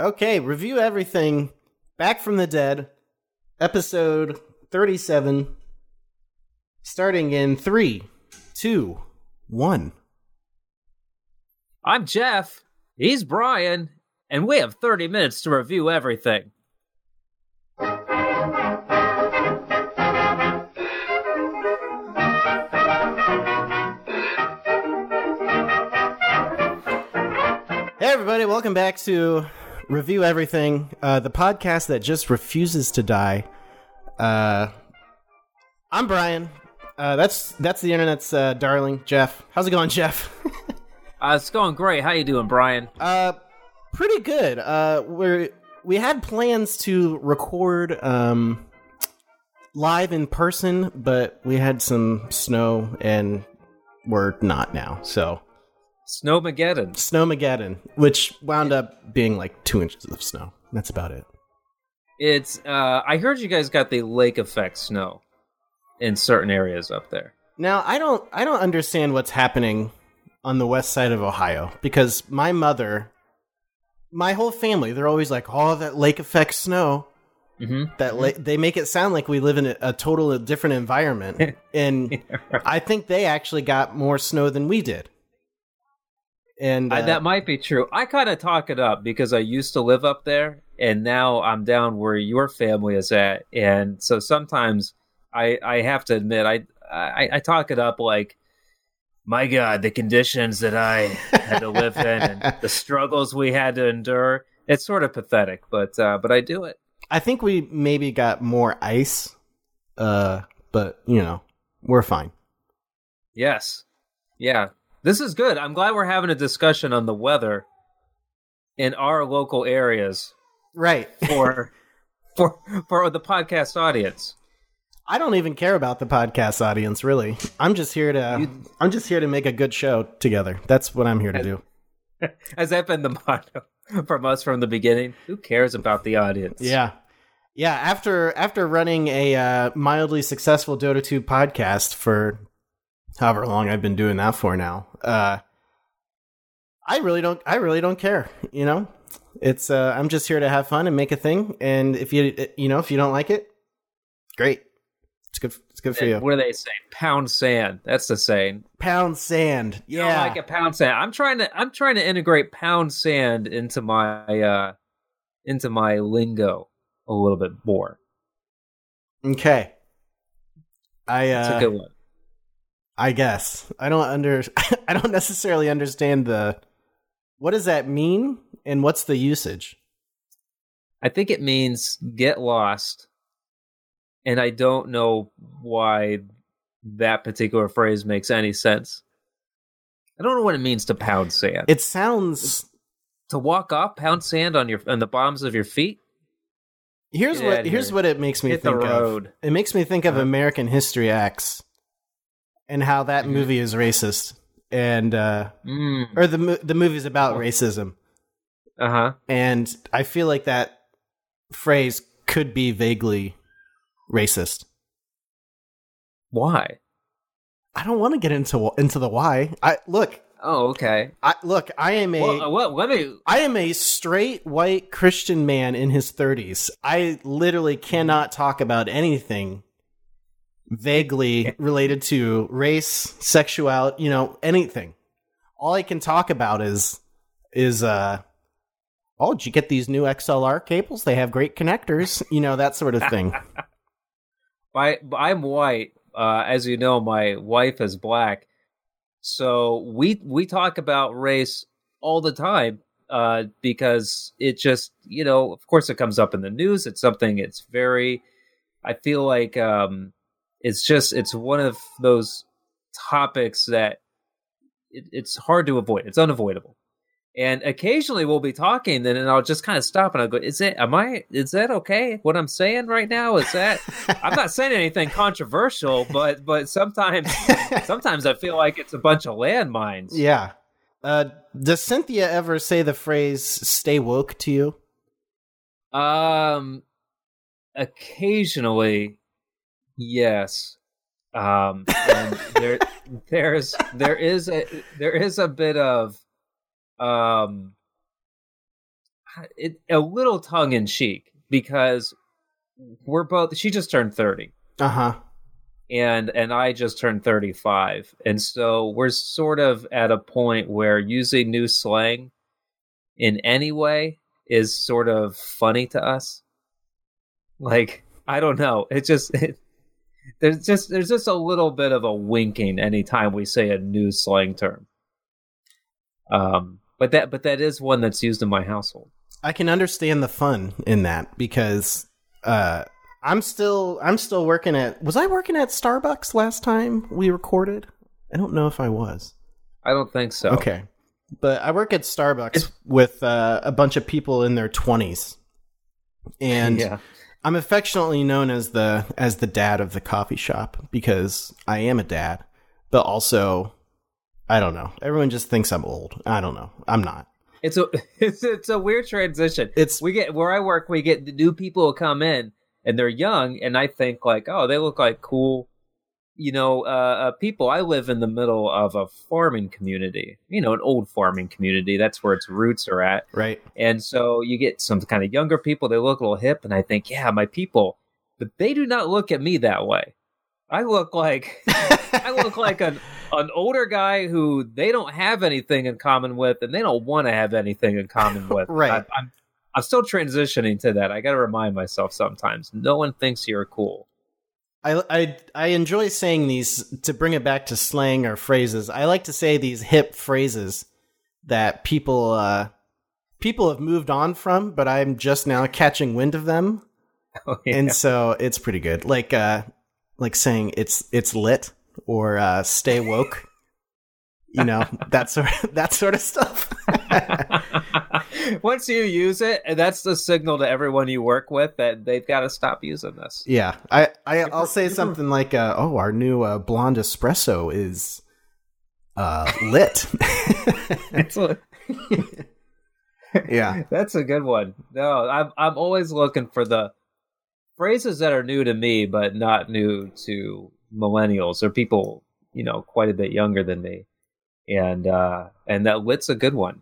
Okay, review everything. Back from the dead, episode 37, starting in three, two, one. I'm Jeff. He's Brian. And we have 30 minutes to review everything. Hey, everybody, welcome back to Review Everything, uh, the podcast that just refuses to die. Uh, I'm Brian. Uh, that's that's the internet's uh, darling, Jeff. How's it going, Jeff? Uh, it's going great. How you doing, Brian? uh, pretty good. Uh, we're we had plans to record um live in person, but we had some snow and we're not now. So Snowmageddon. Snowmageddon, which wound up being like two inches of snow. That's about it. It's uh I heard you guys got the lake effect snow in certain areas up there. Now I don't I don't understand what's happening on the west side of Ohio because my mother, my whole family, they're always like, "Oh, that lake effect snow." Mm-hmm. That la- they make it sound like we live in a, a total different environment, and I think they actually got more snow than we did. And uh, Uh, that might be true. I kind of talk it up because I used to live up there, and now I'm down where your family is at, and so sometimes I I have to admit I I, I talk it up like, my God, the conditions that I had to live in and the struggles we had to endure. It's sort of pathetic, but uh, but I do it. I think we maybe got more ice, uh, but you know, we're fine. Yes, yeah, this is good. I'm glad we're having a discussion on the weather in our local areas Right. for for for the podcast audience. I don't even care about the podcast audience, really. I'm just here to You- I'm just here to make a good show together. That's what I'm here to do. Has that been the motto from us from the beginning? Who cares about the audience? Yeah. Yeah, after after running a uh, mildly successful Dota 2 podcast for however long I've been doing that for now. Uh I really don't I really don't care, you know? It's uh I'm just here to have fun and make a thing and if you you know, if you don't like it, great. It's good it's good for you. What do they say? Pound sand. That's the saying. Pound sand. Yeah. Like a pound sand. I'm trying to I'm trying to integrate pound sand into my uh into my lingo a little bit more. Okay. I It's a uh good one. I guess. I don't under I don't necessarily understand the what does that mean and what's the usage? I think it means get lost. And I don't know why that particular phrase makes any sense. I don't know what it means to pound sand. It sounds to walk off pound sand on your on the bottoms of your feet. Here's Get what here's here. what it makes me Hit think of. It makes me think of Uh-huh. American History X and how that Mhm. movie is racist and uh Mm. or the the movie's about racism Uh huh. and I feel like that phrase could be vaguely racist. Why? I don't want to get into into the why. I look, Oh, okay. I look, I am a Well, uh, well, let me. I am a straight white Christian man in his 30s. I literally cannot talk about anything vaguely related to race, sexuality, you know, anything. All I can talk about is is uh oh, did you get these new XLR cables? They have great connectors, you know, that sort of thing. I, I'm white. Uh, as you know, my wife is black. So we we talk about race all the time uh, because it just you know, of course, it comes up in the news. It's something. It's very. I feel like um, it's just it's one of those topics that it, it's hard to avoid. It's unavoidable. And occasionally we'll be talking, then and I'll just kind of stop and I'll go, "Is it? Am I? Is that okay? What I'm saying right now? Is that? I'm not saying anything controversial, but but sometimes sometimes I feel like it's a bunch of landmines. yeah. Uh does Cynthia ever say the phrase stay woke to you? Um, occasionally, yes. Um, and there, there's there is a there is a bit of um, it, a little tongue in cheek because we're both. She just turned thirty, Uh huh. and and I just turned thirty five, and so we're sort of at a point where using new slang in any way is sort of funny to us. Like I don't know, it just it, there's just there's just a little bit of a winking anytime we say a new slang term. Um, but that but that is one that's used in my household. I can understand the fun in that because uh, I'm still I'm still working at. Was I working at Starbucks last time we recorded? I don't know if I was. I don't think so. Okay, but I work at Starbucks It's- with uh, a bunch of people in their twenties, and yeah. I'm affectionately known as the as the dad of the coffee shop because I am a dad, but also I don't know. Everyone just thinks I'm old. I don't know. I'm not. It's a it's it's a weird transition. It's We get where I work, we get the new people who come in and they're young, and I think like, oh, they look like cool, you know, uh, uh, people. I live in the middle of a farming community, you know, an old farming community. That's where its roots are at, right. and so you get some kind of younger people. They look a little hip, and I think, yeah, my people, but they do not look at me that way. I look like I look like an an older guy who they don't have anything in common with, and they don't want to have anything in common with. Right. I, I'm I'm still transitioning to that. I got to remind myself sometimes. No one thinks you're cool. I, I I enjoy saying these to bring it back to slang or phrases. I like to say these hip phrases that people uh, people have moved on from, but I'm just now catching wind of them, Oh, yeah. and so it's pretty good. Like uh, like saying it's it's lit or uh, stay woke. You know that sort of, that sort of stuff. Once you use it, that's the signal to everyone you work with that they've got to stop using this. yeah, I, I I'll say something like, uh, "Oh, our new uh, blonde espresso is uh, lit." That's a, yeah. that's a good one. No, I'm I'm always looking for the phrases that are new to me, but not new to millennials or people you know quite a bit younger than me. And uh and that lit's a good one.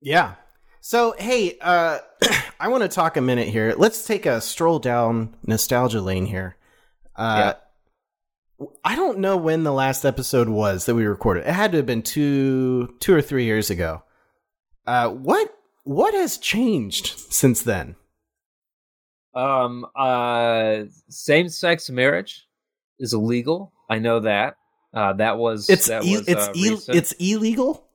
Yeah. So, hey, uh, I want to talk a minute here. Let's take a stroll down nostalgia lane here. Uh, I don't know when the last episode was that we recorded. It had to have been two, two or three years ago. Uh, what, what has changed since then? Um, uh, same-sex marriage is illegal. I know that. Uh, that was It's that e- was, it's uh, e- it's illegal.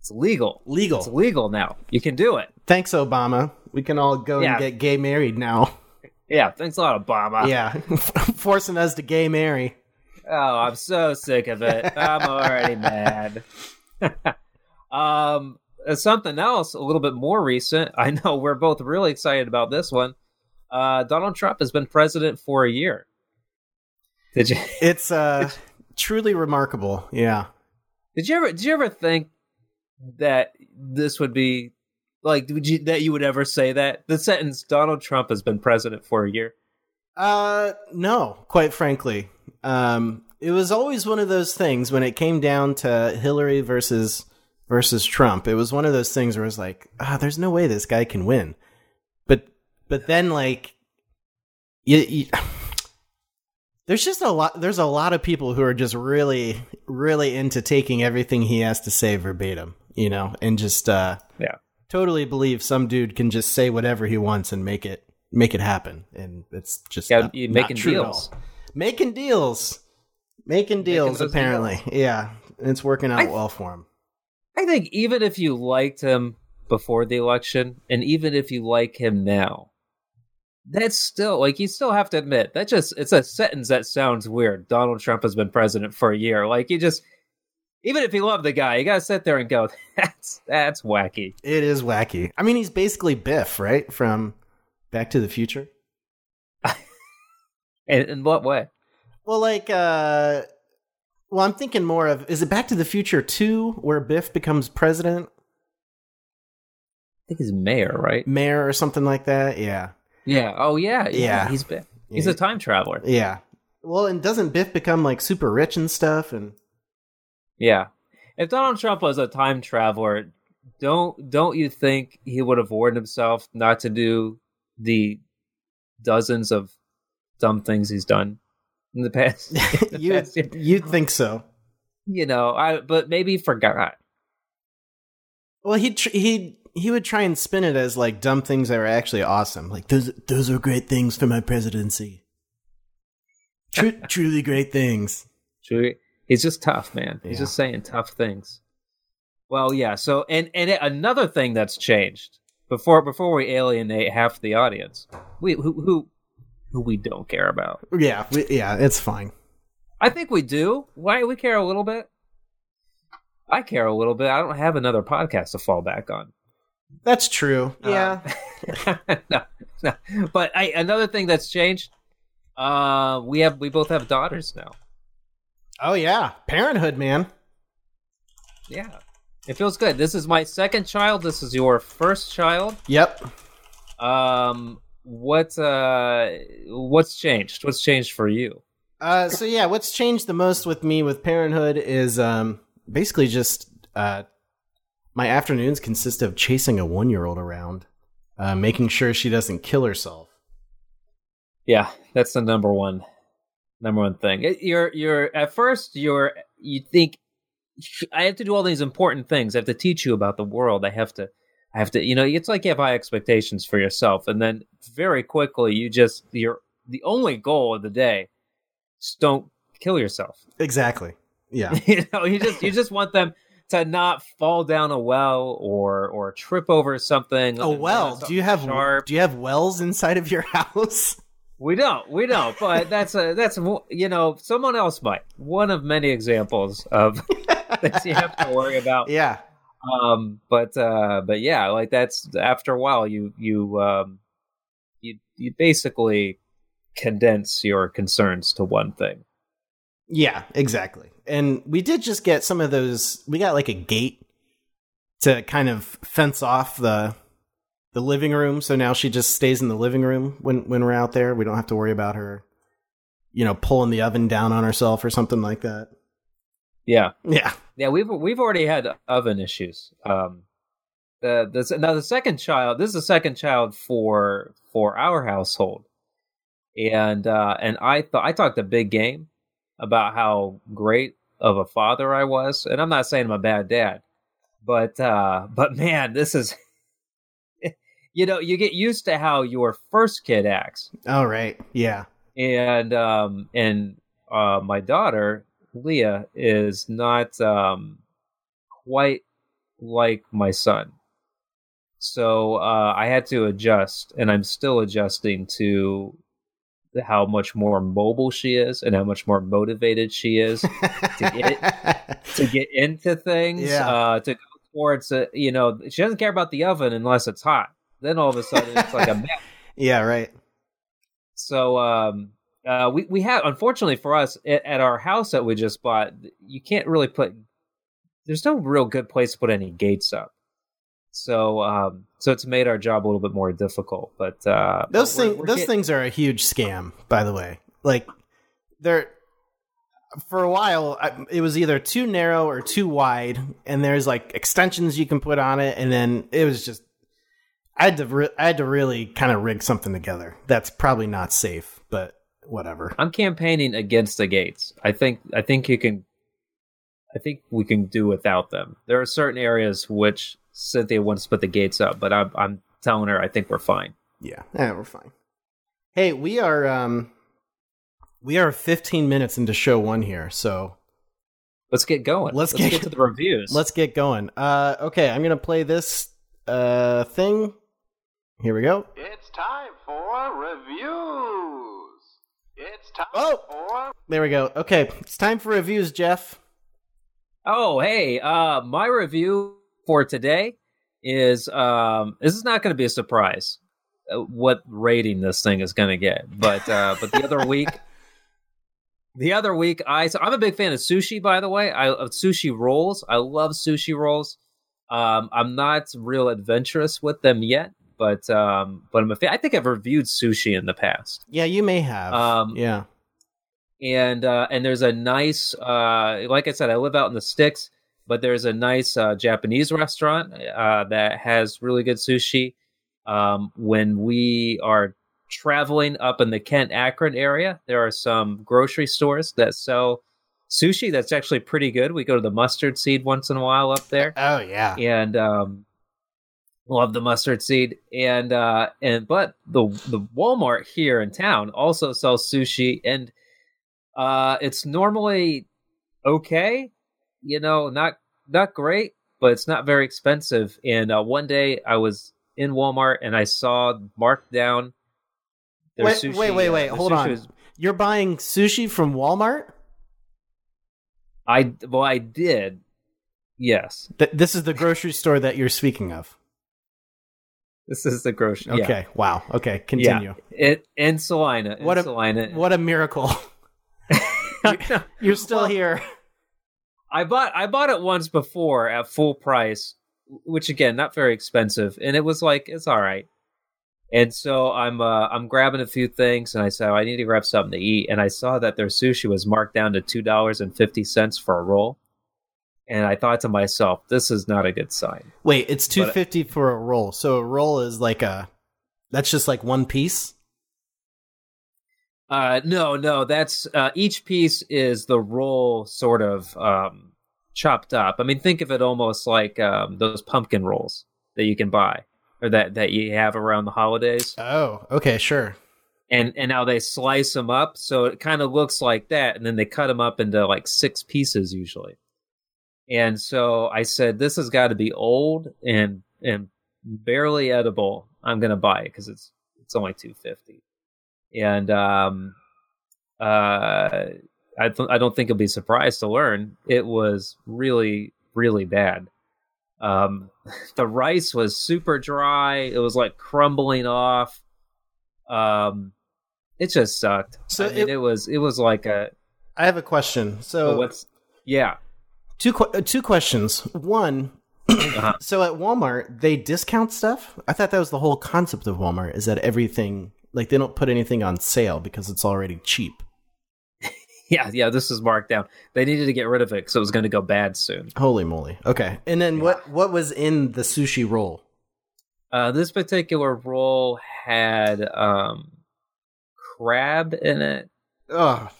It's legal. Legal. It's legal now. You can do it. Thanks, Obama. We can all go Yeah. and get gay married now. Yeah. Thanks a lot, Obama. yeah, forcing us to gay marry. Oh, I'm so sick of it. I'm already mad. um, something else a little bit more recent. I know we're both really excited about this one. Uh, Donald Trump has been president for a year. Did you It's uh, truly remarkable. Yeah. did you ever did you ever think that this would be like would you that you would ever say that the sentence Donald Trump has been president for a year? Uh, no, quite frankly. Um, it was always one of those things when it came down to Hillary versus versus Trump. It was one of those things where it was like, ah, there's no way this guy can win. But but then like, you, you, there's just a lot. There's a lot of people who are just really really into taking everything he has to say verbatim, you know, and just uh, Yeah. totally believe some dude can just say whatever he wants and make it make it happen and it's just Yeah, not, not making at deals. making deals making deals those apparently yeah it's working out I- well for him I think even if you liked him before the election, and even if you like him now, that's still like you still have to admit that just it's a sentence that sounds weird. Donald Trump has been president for a year. Like you just even if you love the guy, you gotta sit there and go, that's that's wacky. it is wacky i mean he's basically biff right from back to the future In, in what way? well like uh well i'm thinking more of is it back to the future 2 where biff becomes president I think he's mayor, right? mayor or something like that yeah Yeah. Oh yeah. Yeah. Yeah. He's been, he's Yeah. a time traveler. yeah well and doesn't biff become like super rich and stuff and Yeah. If Donald Trump was a time traveler, don't don't you think he would have warned himself not to do the dozens of dumb things he's done in the past? you you'd think so. you know, I but maybe he forgot. Well, he tr- he he would try and spin it as like dumb things that were actually awesome. Like those those are great things for my presidency. Tru- truly great things. True. He's just tough, man. He's just saying tough things. Well, yeah. So, and and another thing that's changed before before we alienate half the audience, we who who who we don't care about. Yeah, we, yeah, it's fine. I think we do. Why we care a little bit. I care a little bit. I don't have another podcast to fall back on. That's true. Yeah. Uh, no, no. But I, another thing that's changed. Uh, we have we both have daughters now. Oh yeah, parenthood, man. Yeah, it feels good. This is my second child. This is your first child. Yep. Um, what uh, what's changed? What's changed for you? Uh, so yeah, what's changed the most with me with parenthood is um basically just uh my afternoons consist of chasing a one year old around, uh, making sure she doesn't kill herself. Yeah, that's the number one, number one thing. You're you're at first you're you think I have to do all these important things. I have to teach you about the world. I have to. I have to, you know, it's like you have high expectations for yourself, and then very quickly you just you're the only goal of the day. Just don't kill yourself. Exactly. Yeah. you know you just you just want them to not fall down a well or or trip over something A well, do you have sharp. do you have wells inside of your house? We don't we don't but that's a that's a, you know someone else might one of many examples of things you have to worry about yeah. um but uh but yeah like that's after a while you you um you you basically condense your concerns to one thing Yeah, exactly. And we did just get some of those we got like a gate to kind of fence off the the living room, so now she just stays in the living room when when we're out there. We don't have to worry about her you know, pulling the oven down on herself or something like that. yeah Yeah. Yeah, we've we've already had oven issues. Um, the the now the second child. This is the second child for for our household, and uh, and I thought I talked a big game about how great of a father I was, and I'm not saying I'm a bad dad, but uh, but man, this is. You know, you get used to how your first kid acts, All right. Yeah. and um and uh my daughter Leah is not um quite like my son. So uh I had to adjust and I'm still adjusting to how much more mobile she is and how much more motivated she is to get to get into things Yeah. uh to go towards uh, you know she doesn't care about the oven unless it's hot. Then all of a sudden it's like a mess. yeah, right. So um, uh, we we have unfortunately for us at, at our house that we just bought, you can't really put. There's no real good place to put any gates up. So um, so it's made our job a little bit more difficult. But uh, Those but we're- things we're those get- things are a huge scam, by the way. Like they're for a while it was either too narrow or too wide and there's like extensions you can put on it and then it was just I had to re- I had to really kind of rig something together. That's probably not safe, but whatever. I'm campaigning against the gates. I think I think you can. I think we can do without them. There are certain areas which Cynthia wants to put the gates up, but I'm I'm telling her I think we're fine. Yeah, yeah, we're fine. Hey, we are um we are 15 minutes into show 1 here, so Let's get going. Let's get- get to the reviews. Let's get going. Uh, okay, I'm gonna play this uh thing. Here we go. It's time for reviews. It's time Oh! for There we go. Okay, it's time for reviews, Jeff. Oh, hey, uh, my review for today is um, this is not going to be a surprise uh, what rating this thing is going to get, but uh, but the other week, the other week, I so I'm a big fan of sushi. By the way, I of sushi rolls. I love sushi rolls. Um, I'm not real adventurous with them yet, but um, but I'm a fan. I think I've reviewed sushi in the past. Yeah, you may have. Um, yeah. and uh, and there's a nice uh, like I said, I live out in the sticks. but there's a nice uh, Japanese restaurant uh, that has really good sushi. Um, when we are traveling up in the Kent Akron area, there are some grocery stores that sell sushi that's actually pretty good. We go to the mustard seed once in a while up there. Oh yeah. And um love the mustard seed. And uh and but the the Walmart here in town also sells sushi and uh it's normally okay, you know, not not great, but it's not very expensive. And uh, one day I was in Walmart and I saw marked down their Wait, sushi, wait, wait, uh, wait. their Hold on. was- You're buying sushi from Walmart? I well, I did. Yes, Th- this is the grocery store that you're speaking of. This is the grocery. yeah. Okay. Wow. Okay. Continue. Yeah, it in Salina. In What a- Salina. What a miracle. I You're still Well- here. bought I bought it once before at full price, which again not very expensive, and it was like it's all right. And so I'm uh, I'm grabbing a few things, and I said I need to grab something to eat, and I saw that their sushi was marked down to two dollars and fifty cents for a roll, and I thought to myself, this is not a good sign. Wait, it's But- 250 for a roll. So a roll is like a that's just like one piece? Uh, no, no, that's uh, each piece is the roll sort of um, chopped up. I mean, think of it almost like um, those pumpkin rolls that you can buy or that that you have around the holidays, Oh, okay, sure. and and now they slice them up, so it kind of looks like that, and then they cut them up into like six pieces usually. And so I said, this has got to be old and and barely edible. I'm gonna buy it because it's it's only two fifty, and um, uh, I th- I don't think you'll be surprised to learn it was really really bad. Um, the rice was super dry. It was like crumbling off. Um, it just sucked. So I mean, it- it, was it was like a I have a question. So what's yeah two que- uh, two questions. One, Uh-huh. so at Walmart they discount stuff. I thought that was the whole concept of Walmart is that everything like they don't put anything on sale because it's already cheap. yeah yeah. This is marked down. They needed to get rid of it because it was going to go bad soon. Holy moly! Okay, and then what what was in the sushi roll? Uh, this particular roll had um, crab in it Oh,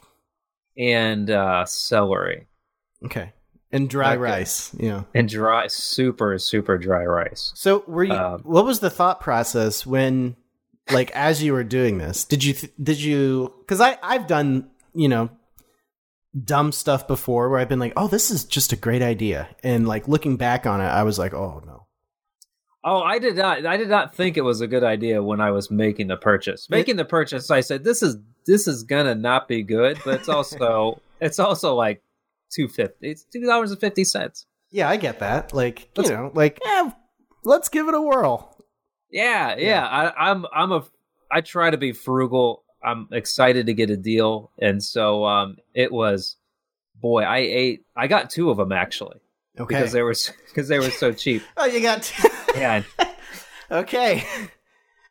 and uh, celery okay, and dry Okay. rice. Yeah. and dry, super super dry rice. So were you? Um, what was the thought process when, like, as you were doing this? Did you? Did you? Because I I've done you know dumb stuff before where I've been like, oh, this is just a great idea, and like looking back on it, I was like, oh no. Oh, I did not. I did not think it was a good idea when I was making the purchase. Making the purchase, I said this is this is gonna not be good, but it's also it's also like two fifty. It's two dollars and fifty cents. Yeah, I get that. Like you Let's- know, like eh, let's give it a whirl. Yeah, yeah. Yeah. I, I'm I'm a I try to be frugal. I'm excited to get a deal, and so um, it was. Boy, I ate. I got two of them actually Okay. because they were because they were so cheap. oh, you got. Yeah, okay.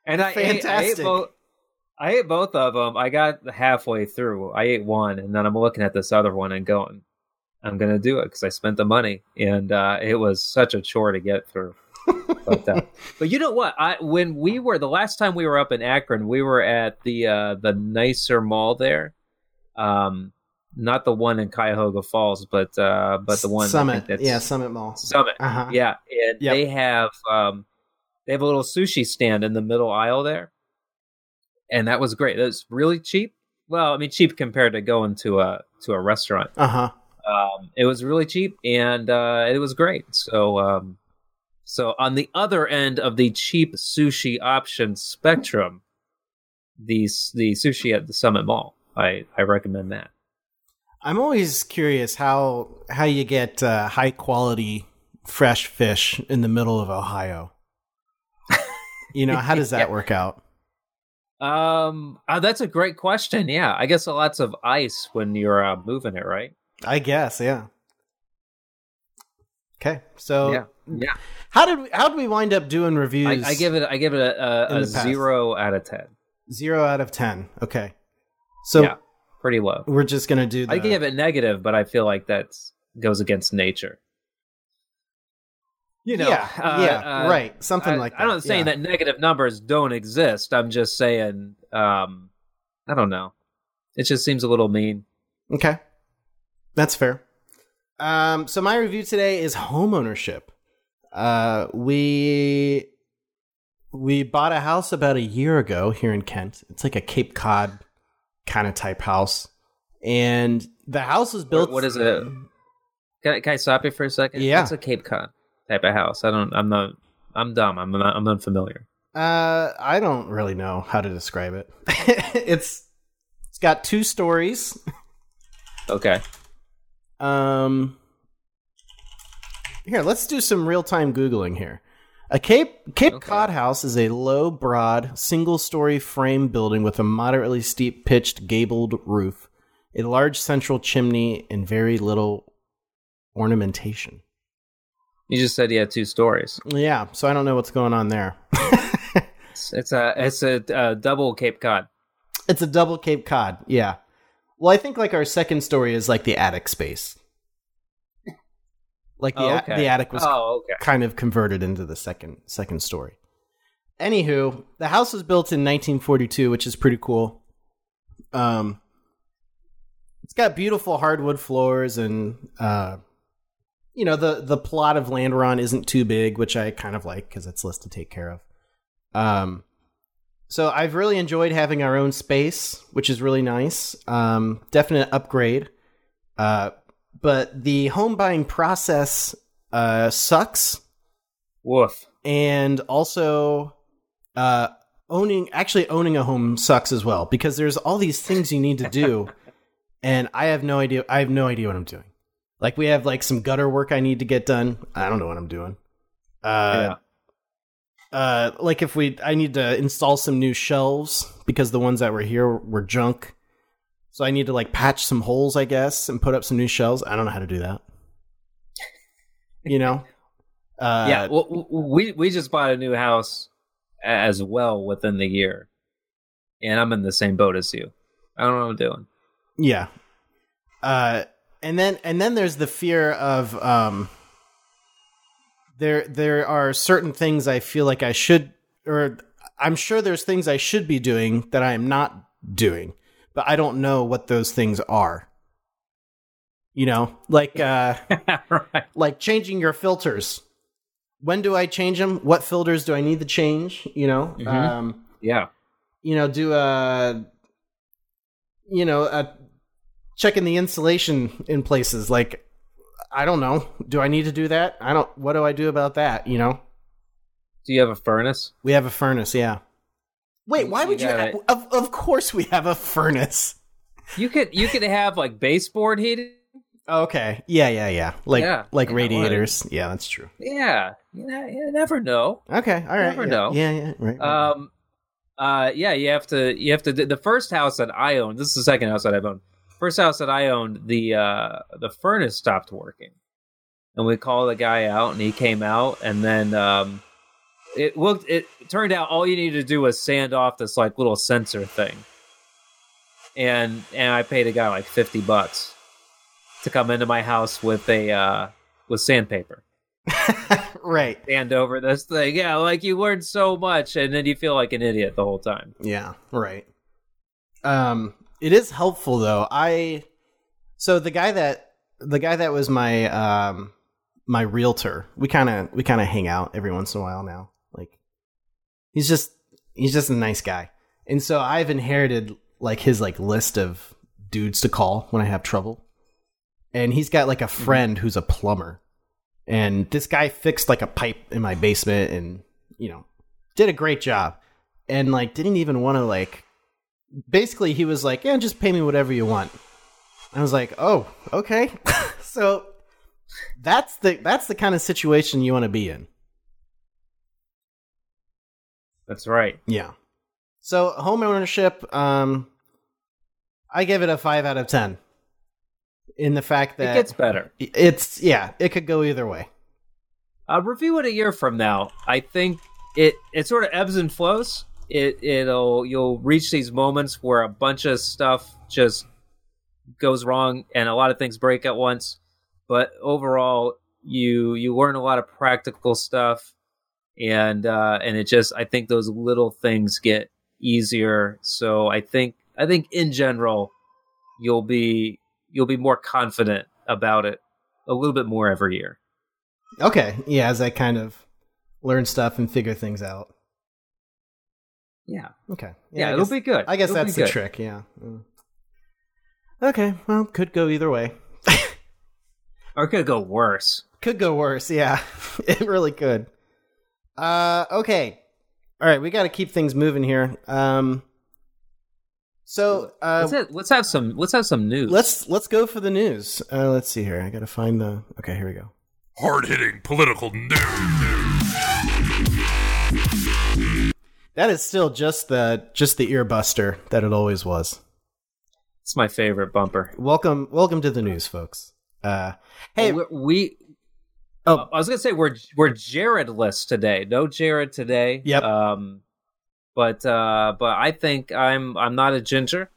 and I ate, I ate Fantastic. both. I ate both of them. I got halfway through. I ate one, and then I'm looking at this other one and going, "I'm gonna do it because I spent the money." And uh, it was such a chore to get through. but, uh, but you know what? I when we were the last time we were up in Akron, we were at the uh, the nicer mall there. Um, not the one in Cuyahoga Falls, but uh, but the one Summit. Yeah, Summit Mall. Summit. Uh huh. Yeah, and Yep. they have um, they have a little sushi stand in the middle aisle there, and that was great. It was really cheap. Well, I mean, cheap compared to going to a to a restaurant. Uh huh. Um, it was really cheap, and uh, it was great. So, um, so on the other end of the cheap sushi option spectrum, the the sushi at the Summit Mall, I I recommend that. I'm always curious how how you get uh, high quality fresh fish in the middle of Ohio. you know, how does that Yeah. work out? Um, uh, that's a great question. Yeah, I guess lots of ice when you're uh, moving it, right? I guess, yeah. Okay, so yeah, yeah. how did we, how did we wind up doing reviews? I, I give it I give it a, a, a zero out of ten. zero out of ten. Okay, so yeah, pretty low. we're just gonna do. The, I give it negative, but I feel like that goes against nature. you know, yeah, uh, yeah, uh, right, something I, like that. I'm not saying yeah. that negative numbers don't exist. I'm just saying, um, I don't know. It just seems a little mean. Okay, that's fair. Um, so my review today is homeownership. Uh, we we bought a house about a year ago here in Kent. It's like a Cape Cod kind of type house, and the house was built. What- what is it? Can I, can I stop you for a second? Yeah. It's a Cape Cod type of house. I don't. I'm not. I'm dumb. I'm not. I'm unfamiliar. Uh, I don't really know how to describe it. it's it's got two stories. Okay. Um, here, let's do some real time googling here. A Cape Cape Okay. Cod house is a low, broad, single story frame building with a moderately steep pitched gabled roof, a large central chimney, and very little ornamentation. You just said you had two stories. Yeah, so I don't know what's going on there. It's, it's a. It's a, uh double Cape Cod. it's a double Cape Cod. Yeah. Well, I think like our second story is like the attic space. Like the Oh, a- the attic was Oh, okay. kind of converted into the second second story. Anywho, the house was built in 1942, which is pretty cool. Um, it's got beautiful hardwood floors, and uh, you know the the plot of land we're on isn't too big, which I kind of like because it's less to take care of. Um, so I've really enjoyed having our own space, which is really nice. Um, definite upgrade. Uh, but the home buying process uh, sucks, Woof. and also uh, owning actually owning a home sucks as well because there's all these things you need to do, and I have no idea. I have no idea what I'm doing. Like we have like some gutter work I need to get done. I don't know what I'm doing. Uh, uh like if we i need to install some new shelves because the ones that were here were junk so i need to like patch some holes i guess and put up some new shelves i don't know how to do that you know uh yeah. Well, we we just bought a new house as well within the year, and I'm in the same boat as you. I don't know what I'm doing. yeah uh and then and then there's the fear of um there there are certain things i feel like i should or i'm sure there's things i should be doing that i am not doing but i don't know what those things are you know like uh right. like changing your filters when do i change them what filters do i need to change you know Mhm. um Yeah. you know do a you know a checking the insulation in places like i don't know do i need to do that i don't what do i do about that you know Do you have a furnace? we have a furnace yeah wait why you would you gotta- of, of course we have a furnace You could you could have like baseboard heating. okay yeah yeah yeah like Yeah, like radiators yeah that's true Yeah. You, know, you never know. okay all right Never yeah, know. yeah yeah right, right. Um, uh, yeah, you have to. You have to. The first house that I owned. This is the second house that I've owned. First house that I owned, the uh, the furnace stopped working, and we called the guy out, and he came out, and then um, it looked. It turned out all you needed to do was sand off this like little sensor thing, and and I paid a guy like fifty bucks to come into my house with a uh, with sandpaper right stand over this thing. Yeah, like you learned so much, and then you feel like an idiot the whole time. Yeah, right. Um, it is helpful though. I so the guy that the guy that was my um my realtor. We kind of we kind of hang out every once in a while now. Like he's just he's just a nice guy, and so I've inherited like his like list of dudes to call when I have trouble. And he's got like a friend who's a plumber. And this guy fixed like a pipe in my basement and, you know, did a great job. And like didn't even want to like basically he was like, "Yeah, just pay me whatever you want." I was like, "Oh, okay." so that's the that's the kind of situation you want to be in. That's right. Yeah. So home ownership, um, I give it a five out of ten. In the fact that it gets better. it's yeah, it could go either way. Uh, review it a year from now. I think it it sort of ebbs and flows. It it'll you'll reach these moments where a bunch of stuff just goes wrong and a lot of things break at once. But overall, you you learn a lot of practical stuff, and uh, and it just I think those little things get easier. So I think I think in general you'll be you'll be more confident about it a little bit more every year. Okay, yeah, as I kind of learn stuff and figure things out. Yeah. Okay. Yeah, I it'll guess- be good. I guess It'll that's the trick. Yeah. Mm. Okay. Well, could go either way. Or it could go worse. Could go worse. Yeah, it really could. Uh. Okay. All right. We got to keep things moving here. Um. So uh, let's, have, let's have some let's have some news. let's let's go for the news. Uh, let's see here. I got to find the. Okay, here we go. Hard hitting political news. That is still just the just the earbuster that it always was. It's my favorite bumper. Welcome, welcome to the news, folks. Uh, hey, we, we oh, I was gonna say we're we're Jared-less today. No Jared today. Yep. Um, but uh, but I think I'm I'm not a ginger.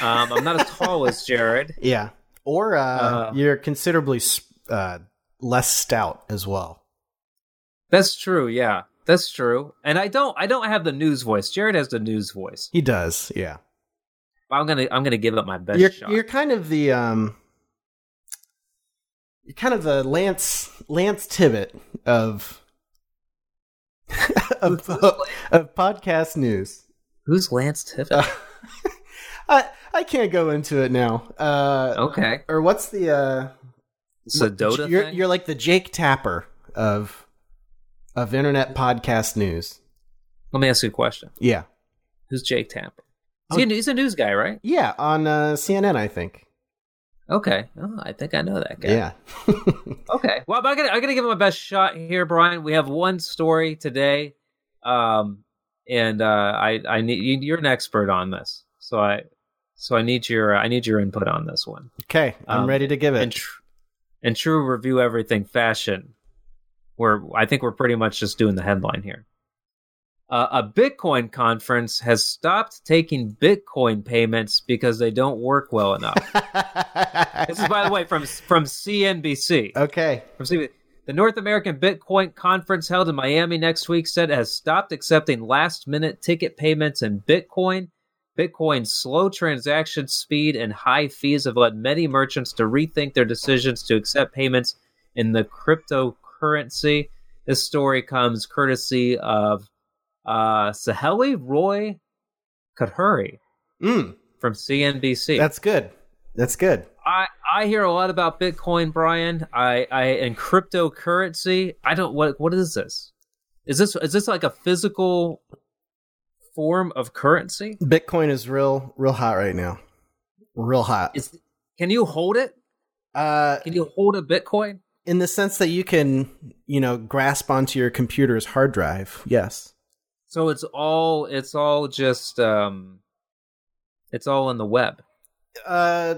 Um, I'm not as tall as Jared. yeah, or uh, Uh, you're considerably uh, less stout as well. That's true. Yeah, that's true. And I don't I don't have the news voice. Jared has the news voice. He does, yeah. I'm gonna I'm gonna give it my best You're shot. you're kind of the um, you're kind of the Lance Lance Tibbet of of, of podcast news. Who's Lance Tiffin? Uh, I I can't go into it now. Uh, okay, or what's the uh? it's a Dota You're thing. you're like the Jake Tapper of of internet podcast news. Let me ask you a question. Yeah, Who's Jake Tapper? Is he a- he's a news guy, right? yeah, on uh, CNN, I think. Okay. Oh, I think I know that guy. Yeah. Okay. Well, I'm gonna I'm gonna give him my best shot here, Brian. We have one story today, um, and uh, I I need you- you're an expert on this, so I so I need your I need your input on this one. okay, I'm Um, ready to give In, it. tr- in true review everything fashion, where I think we're pretty much just doing the headline here. Uh, a Bitcoin conference has stopped taking Bitcoin payments because they don't work well enough. this is, by the way, from from CNBC. okay. From CNBC. The North American Bitcoin Conference held in Miami next week said it has stopped accepting last minute ticket payments in Bitcoin. Bitcoin's slow transaction speed and high fees have led many merchants to rethink their decisions to accept payments in the cryptocurrency. This story comes courtesy of uh, Saheli Roy Choudhury Mm, from CNBC. that's good. That's good. I I hear a lot about Bitcoin, Brian. I I and cryptocurrency. I don't what what is this? Is this is this like a physical form of currency? Bitcoin is real, real hot right now. Real hot. Is can you hold it? Uh, Can you hold a Bitcoin? In the sense that you can, you know, grasp onto your computer's hard drive. Yes. So it's all it's all just um it's all in the web. Uh,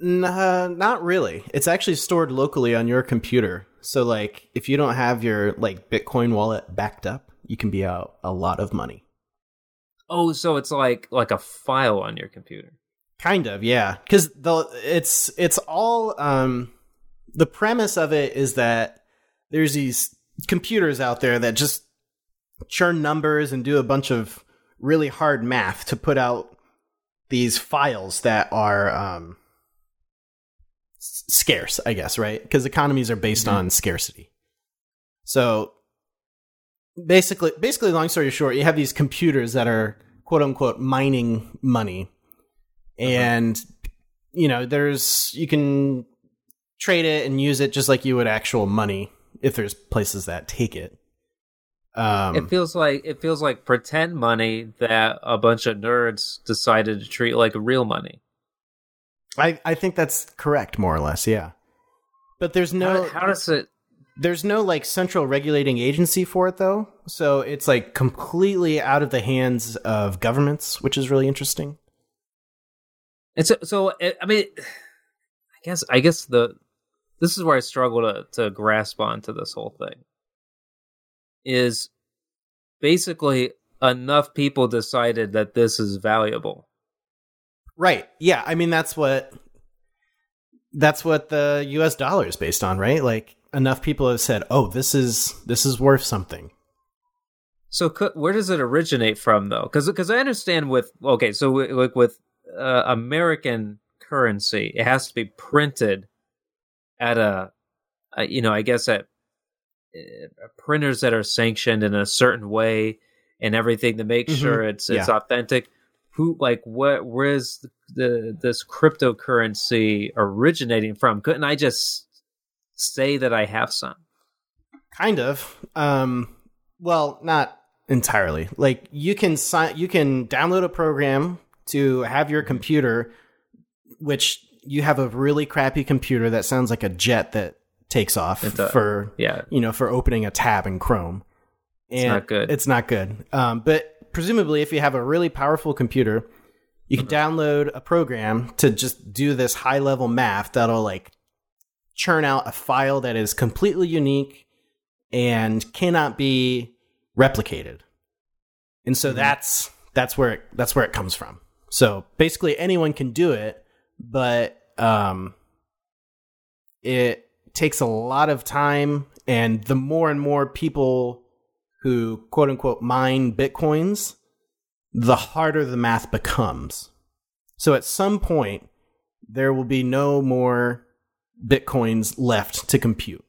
nah, not really. It's actually stored locally on your computer. So, like, if you don't have your like Bitcoin wallet backed up, you can be out a lot of money. Oh, so it's like like a file on your computer. Kind of, yeah. Because the it's it's all um the premise of it is that there's these computers out there that just churn numbers and do a bunch of really hard math to put out these files that are um s- scarce, I guess, right? Because economies are based Mhm. on scarcity. So basically basically long story short, you have these computers that are quote unquote mining money and you know there's you can trade it and use it just like you would actual money if there's places that take it um it feels like it feels like pretend money that a bunch of nerds decided to treat like real money. i i think that's correct more or less yeah but there's no how, how does it there's no like central regulating agency for it though so it's like completely out of the hands of governments which is really interesting It's so. It, I mean, I guess. I guess the this is where I struggle to to grasp onto this whole thing. Is basically enough people decided that this is valuable. Right. Yeah. I mean, that's what that's what the US dollar is based on, right? Like enough people have said, "Oh, this is this is worth something." So where does it originate from, though? Because because I understand with okay, so like with uh, American currency, it has to be printed at a, a you know, I guess at uh, printers that are sanctioned in a certain way and everything to make Mhm. sure it's it's Yeah. authentic. Who like what? Where's the, the this cryptocurrency originating from? Couldn't I just say that I have some? Kind of. Um well, not entirely. Like you can sign you can download a program to have your computer which you have a really crappy computer that sounds like a jet that takes off for Yeah, you know, for opening a tab in Chrome. It's not good. It's not good. Um, but presumably, if you have a really powerful computer, you Mm-hmm. can download a program to just do this high level math that'll like churn out a file that is completely unique and cannot be replicated. And so Mhm. that's that's where it, that's where it comes from. So basically, anyone can do it, but um, it takes a lot of time and the more and more people who quote unquote mine bitcoins the harder the math becomes so at some point there will be no more bitcoins left to compute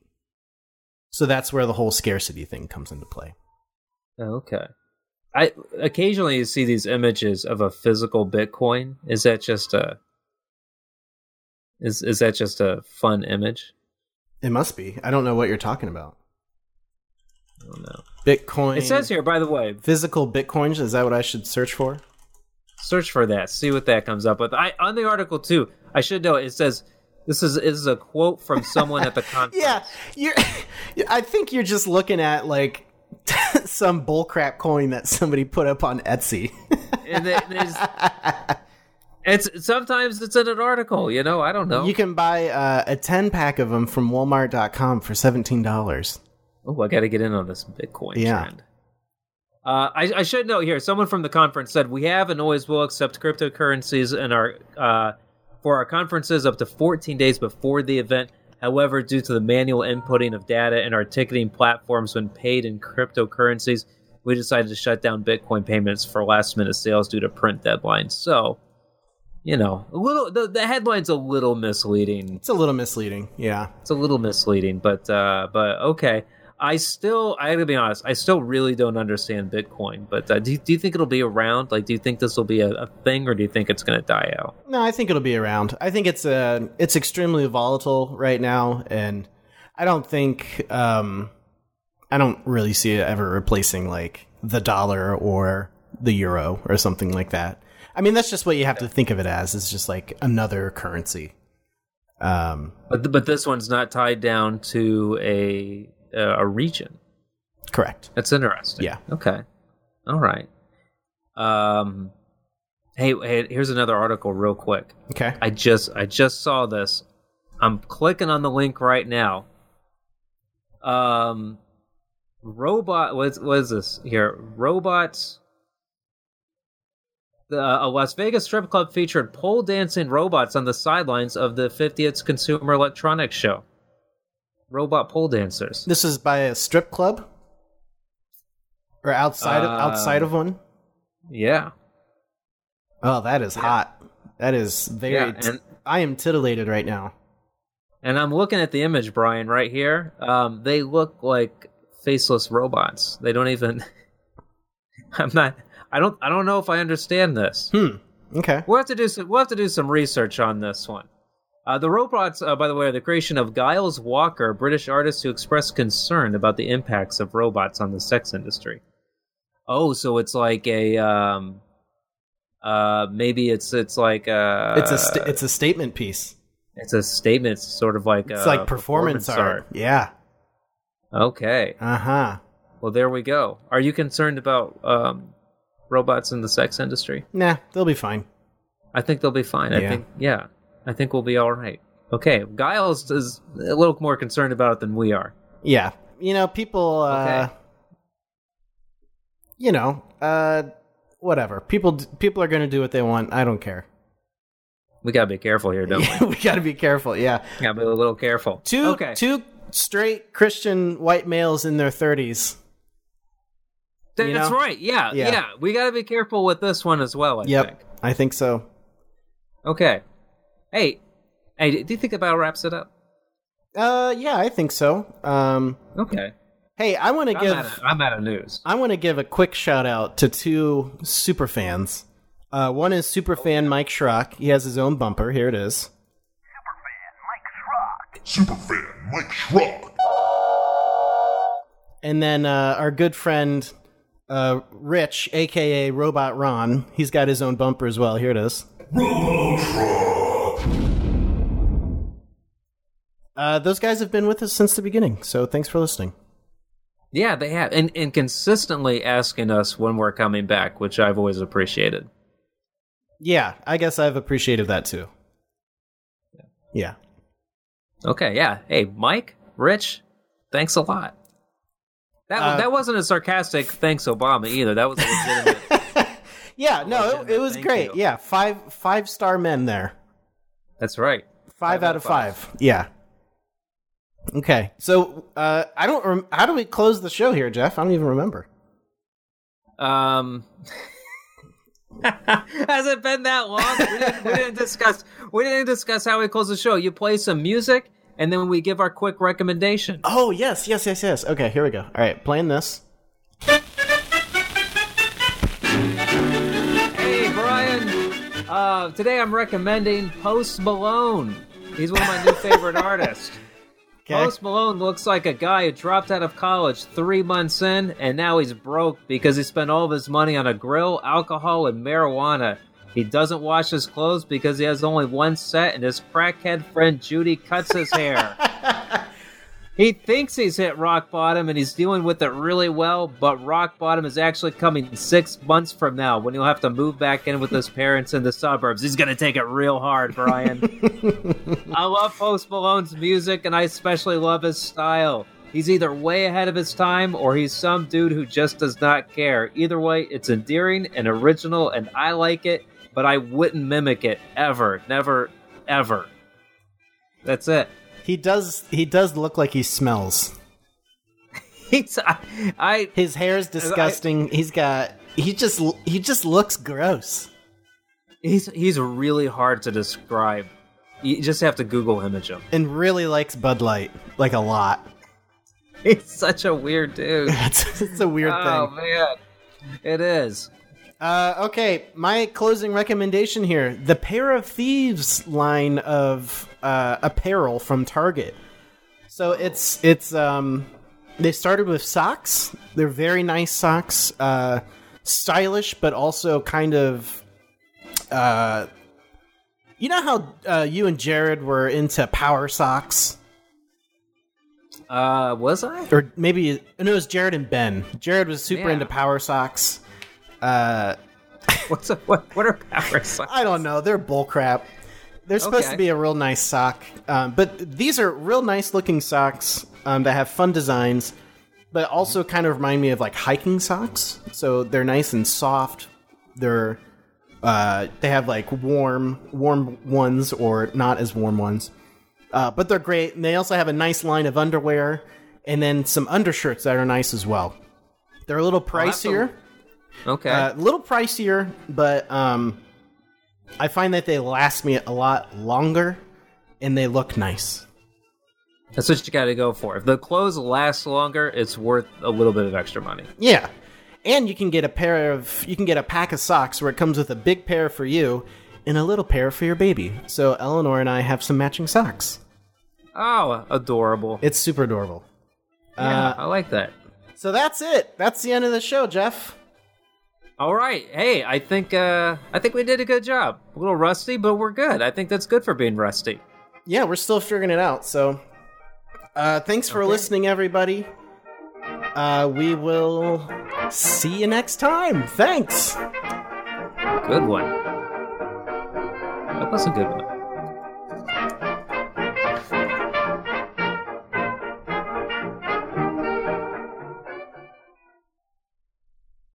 so that's where the whole scarcity thing comes into play Okay. I occasionally you see these images of a physical Bitcoin. Is that just a is is that just a fun image? it must be i don't know what you're talking about I don't know. bitcoin It says here, by the way, physical bitcoins is that what i should search for search for that, see what that comes up with. I on the article too. I should know it says this is is a quote from someone at the conference. Yeah, you're. I think you're just looking at like some bullcrap coin that somebody put up on Etsy. and it's, sometimes it's in an article. You know, I don't know. You can buy uh, a ten pack of them from Walmart.com for seventeen dollars. Oh, I got to get in on this Bitcoin Yeah. trend. Uh, I, I should note here. Someone from the conference said we have and always will accept cryptocurrencies in our uh, for our conferences up to 14 days before the event. However, due to the manual inputting of data in our ticketing platforms when paid in cryptocurrencies, we decided to shut down Bitcoin payments for last minute sales due to print deadlines. So, you know, a little the, the headline's a little misleading It's a little misleading. Yeah, it's a little misleading, but uh, but okay. I still, I gotta be honest, I still really don't understand Bitcoin. But uh, do you, do you think it'll be around? Like, do you think this will be a, a thing, or do you think it's gonna die out? no, I think it'll be around. I think it's uh, it's extremely volatile right now, and I don't think um, I don't really see it ever replacing like the dollar or the euro or something like that. I mean, that's just what you have to think of it as. It's just like another currency. Um, But but this one's not tied down to a uh, a region. correct. That's interesting. Yeah. Okay. All right. Um. Hey, hey, here's another article, real quick. Okay. I just I just saw this. I'm clicking on the link right now. Um robot what's what is this here? Robots the, a Las Vegas strip club featured pole dancing robots on the sidelines of the 50th Consumer Electronics Show. Robot pole dancers. This is by a strip club, or outside of, Uh, outside of one. Yeah. Oh, that is hot. That is very. Yeah, t- and- I am titillated right now. And I'm looking at the image, Brian, right here. Um, they look like faceless robots. They don't even. I'm not. I don't. I don't know if I understand this. Hmm. Okay. We'll have to do some. We'll have to do some research on this one. Uh, the robots, uh, by the way, are the creation of Giles Walker, a British artist who expressed concern about the impacts of robots on the sex industry. Oh, so it's like a. Um, uh, maybe it's it's like a. it's a st- it's a statement piece. it's a statement. It's sort of like It's like performance, art. Yeah. Okay. Uh huh. Well, there we go. Are you concerned about um, robots in the sex industry? Nah, they'll be fine. I think they'll be fine. I think, yeah, I think we'll be all right. Okay, Giles is a little more concerned about it than we are. Yeah. You know, people. Uh, Okay. You know, uh, whatever. People. People are going to do what they want. I don't care. We gotta be careful here, don't we? we got to be careful. Yeah, gotta be a little careful. two okay. two straight Christian white males in their thirties. Th- you That's know? right. Yeah, Yeah. yeah, We gotta be careful with this one as well. I Yep, think. I think so. Okay. Hey, hey. Do you think about wraps it up? Uh, yeah, I think so. Um, Okay. hey, I want to I'm give out, of, I'm out of news. I want to give a quick shout out to two super fans. Uh, one is super fan Mike Schrock. He has his own bumper. Here it is. Superfan Mike Schrock. Superfan Mike Schrock. And then uh, our good friend uh, Rich, aka Robot Ron. He's got his own bumper as well. Here it is. Uh, those guys have been with us since the beginning, so thanks for listening. Yeah, they have, and and consistently asking us when we're coming back, which I've always appreciated. Yeah, I guess I've appreciated that too. Yeah. Okay, yeah. Hey, Mike, Rich, thanks a lot. That Uh, that wasn't a sarcastic thanks Obama either. That was a legitimate. Yeah, no, it, it was great. you. Yeah, five five star men there. That's right. Five, out of five. Yeah. Okay, so uh, I don't. Rem- how do we close the show here, Jeff? I don't even remember. Um, has it been that long? We didn't, we didn't discuss. We didn't discuss how we close the show. You play some music, and then we give our quick recommendation. Oh yes, yes, yes, yes. Okay, here we go. All right, playing this. Hey, Brian. Uh, today I'm recommending Post Malone. He's one of my new favorite artists. Okay. Post Malone looks like a guy who dropped out of college three months in, and now he's broke because he spent all of his money on a grill, alcohol, and marijuana. He doesn't wash his clothes because he has only one set, and his crackhead friend Judy cuts his hair. he thinks he's hit rock bottom and he's dealing with it really well, but rock bottom is actually coming six months from now when he'll have to move back in with his parents in the suburbs. He's gonna take it real hard, Brian. I love Post Malone's music, and I especially love his style. He's either way ahead of his time, or he's some dude who just does not care. Either way, it's endearing and original, and I like it, but I wouldn't mimic it ever, never, ever. That's it. He does. He does look like he smells. He's, I, I His hair's disgusting. He's got. He just. He just looks gross. he's he's really hard to describe. You just have to Google image him. And really likes Bud Light, like a lot. He's such a weird dude. It's, it's a weird oh thing. Oh man, it is. Uh, okay, my closing recommendation here: the Pair of Thieves line of uh, apparel from Target. So it's it's um, they started with socks. They're very nice socks, uh, stylish, but also kind of. Uh, you know how uh, you and Jared were into power socks, Uh, was I? or maybe no, it was Jared and Ben. Jared was super Yeah. into power socks. Uh, What's a, what? What are power socks? I don't know. They're bullcrap. They're supposed Okay. to be a real nice sock, um, but these are real nice looking socks um, that have fun designs, but also kind of remind me of like hiking socks. So they're nice and soft. They're uh, they have like warm warm ones or not as warm ones, uh, but they're great. And they also have a nice line of underwear and then some undershirts that are nice as well. They're a little a- pricier. Okay. A little pricier, but um, I find that they last me a lot longer and they look nice. That's what you got to go for. If the clothes last longer, it's worth a little bit of extra money. Yeah. And you can get a pair of you can get a pack of socks where it comes with a big pair for you and a little pair for your baby. So Eleanor and I have some matching socks. Oh, adorable. It's super adorable. yeah, Uh, I like that. so that's it. That's the end of the show, Jeff. All right. Hey, I think uh I think we did a good job. A little rusty, but we're good. I think that's good for being rusty. Yeah, we're still figuring it out. So uh, thanks for listening, everybody. Uh, we will see you next time. Thanks. Good one. That was a good one.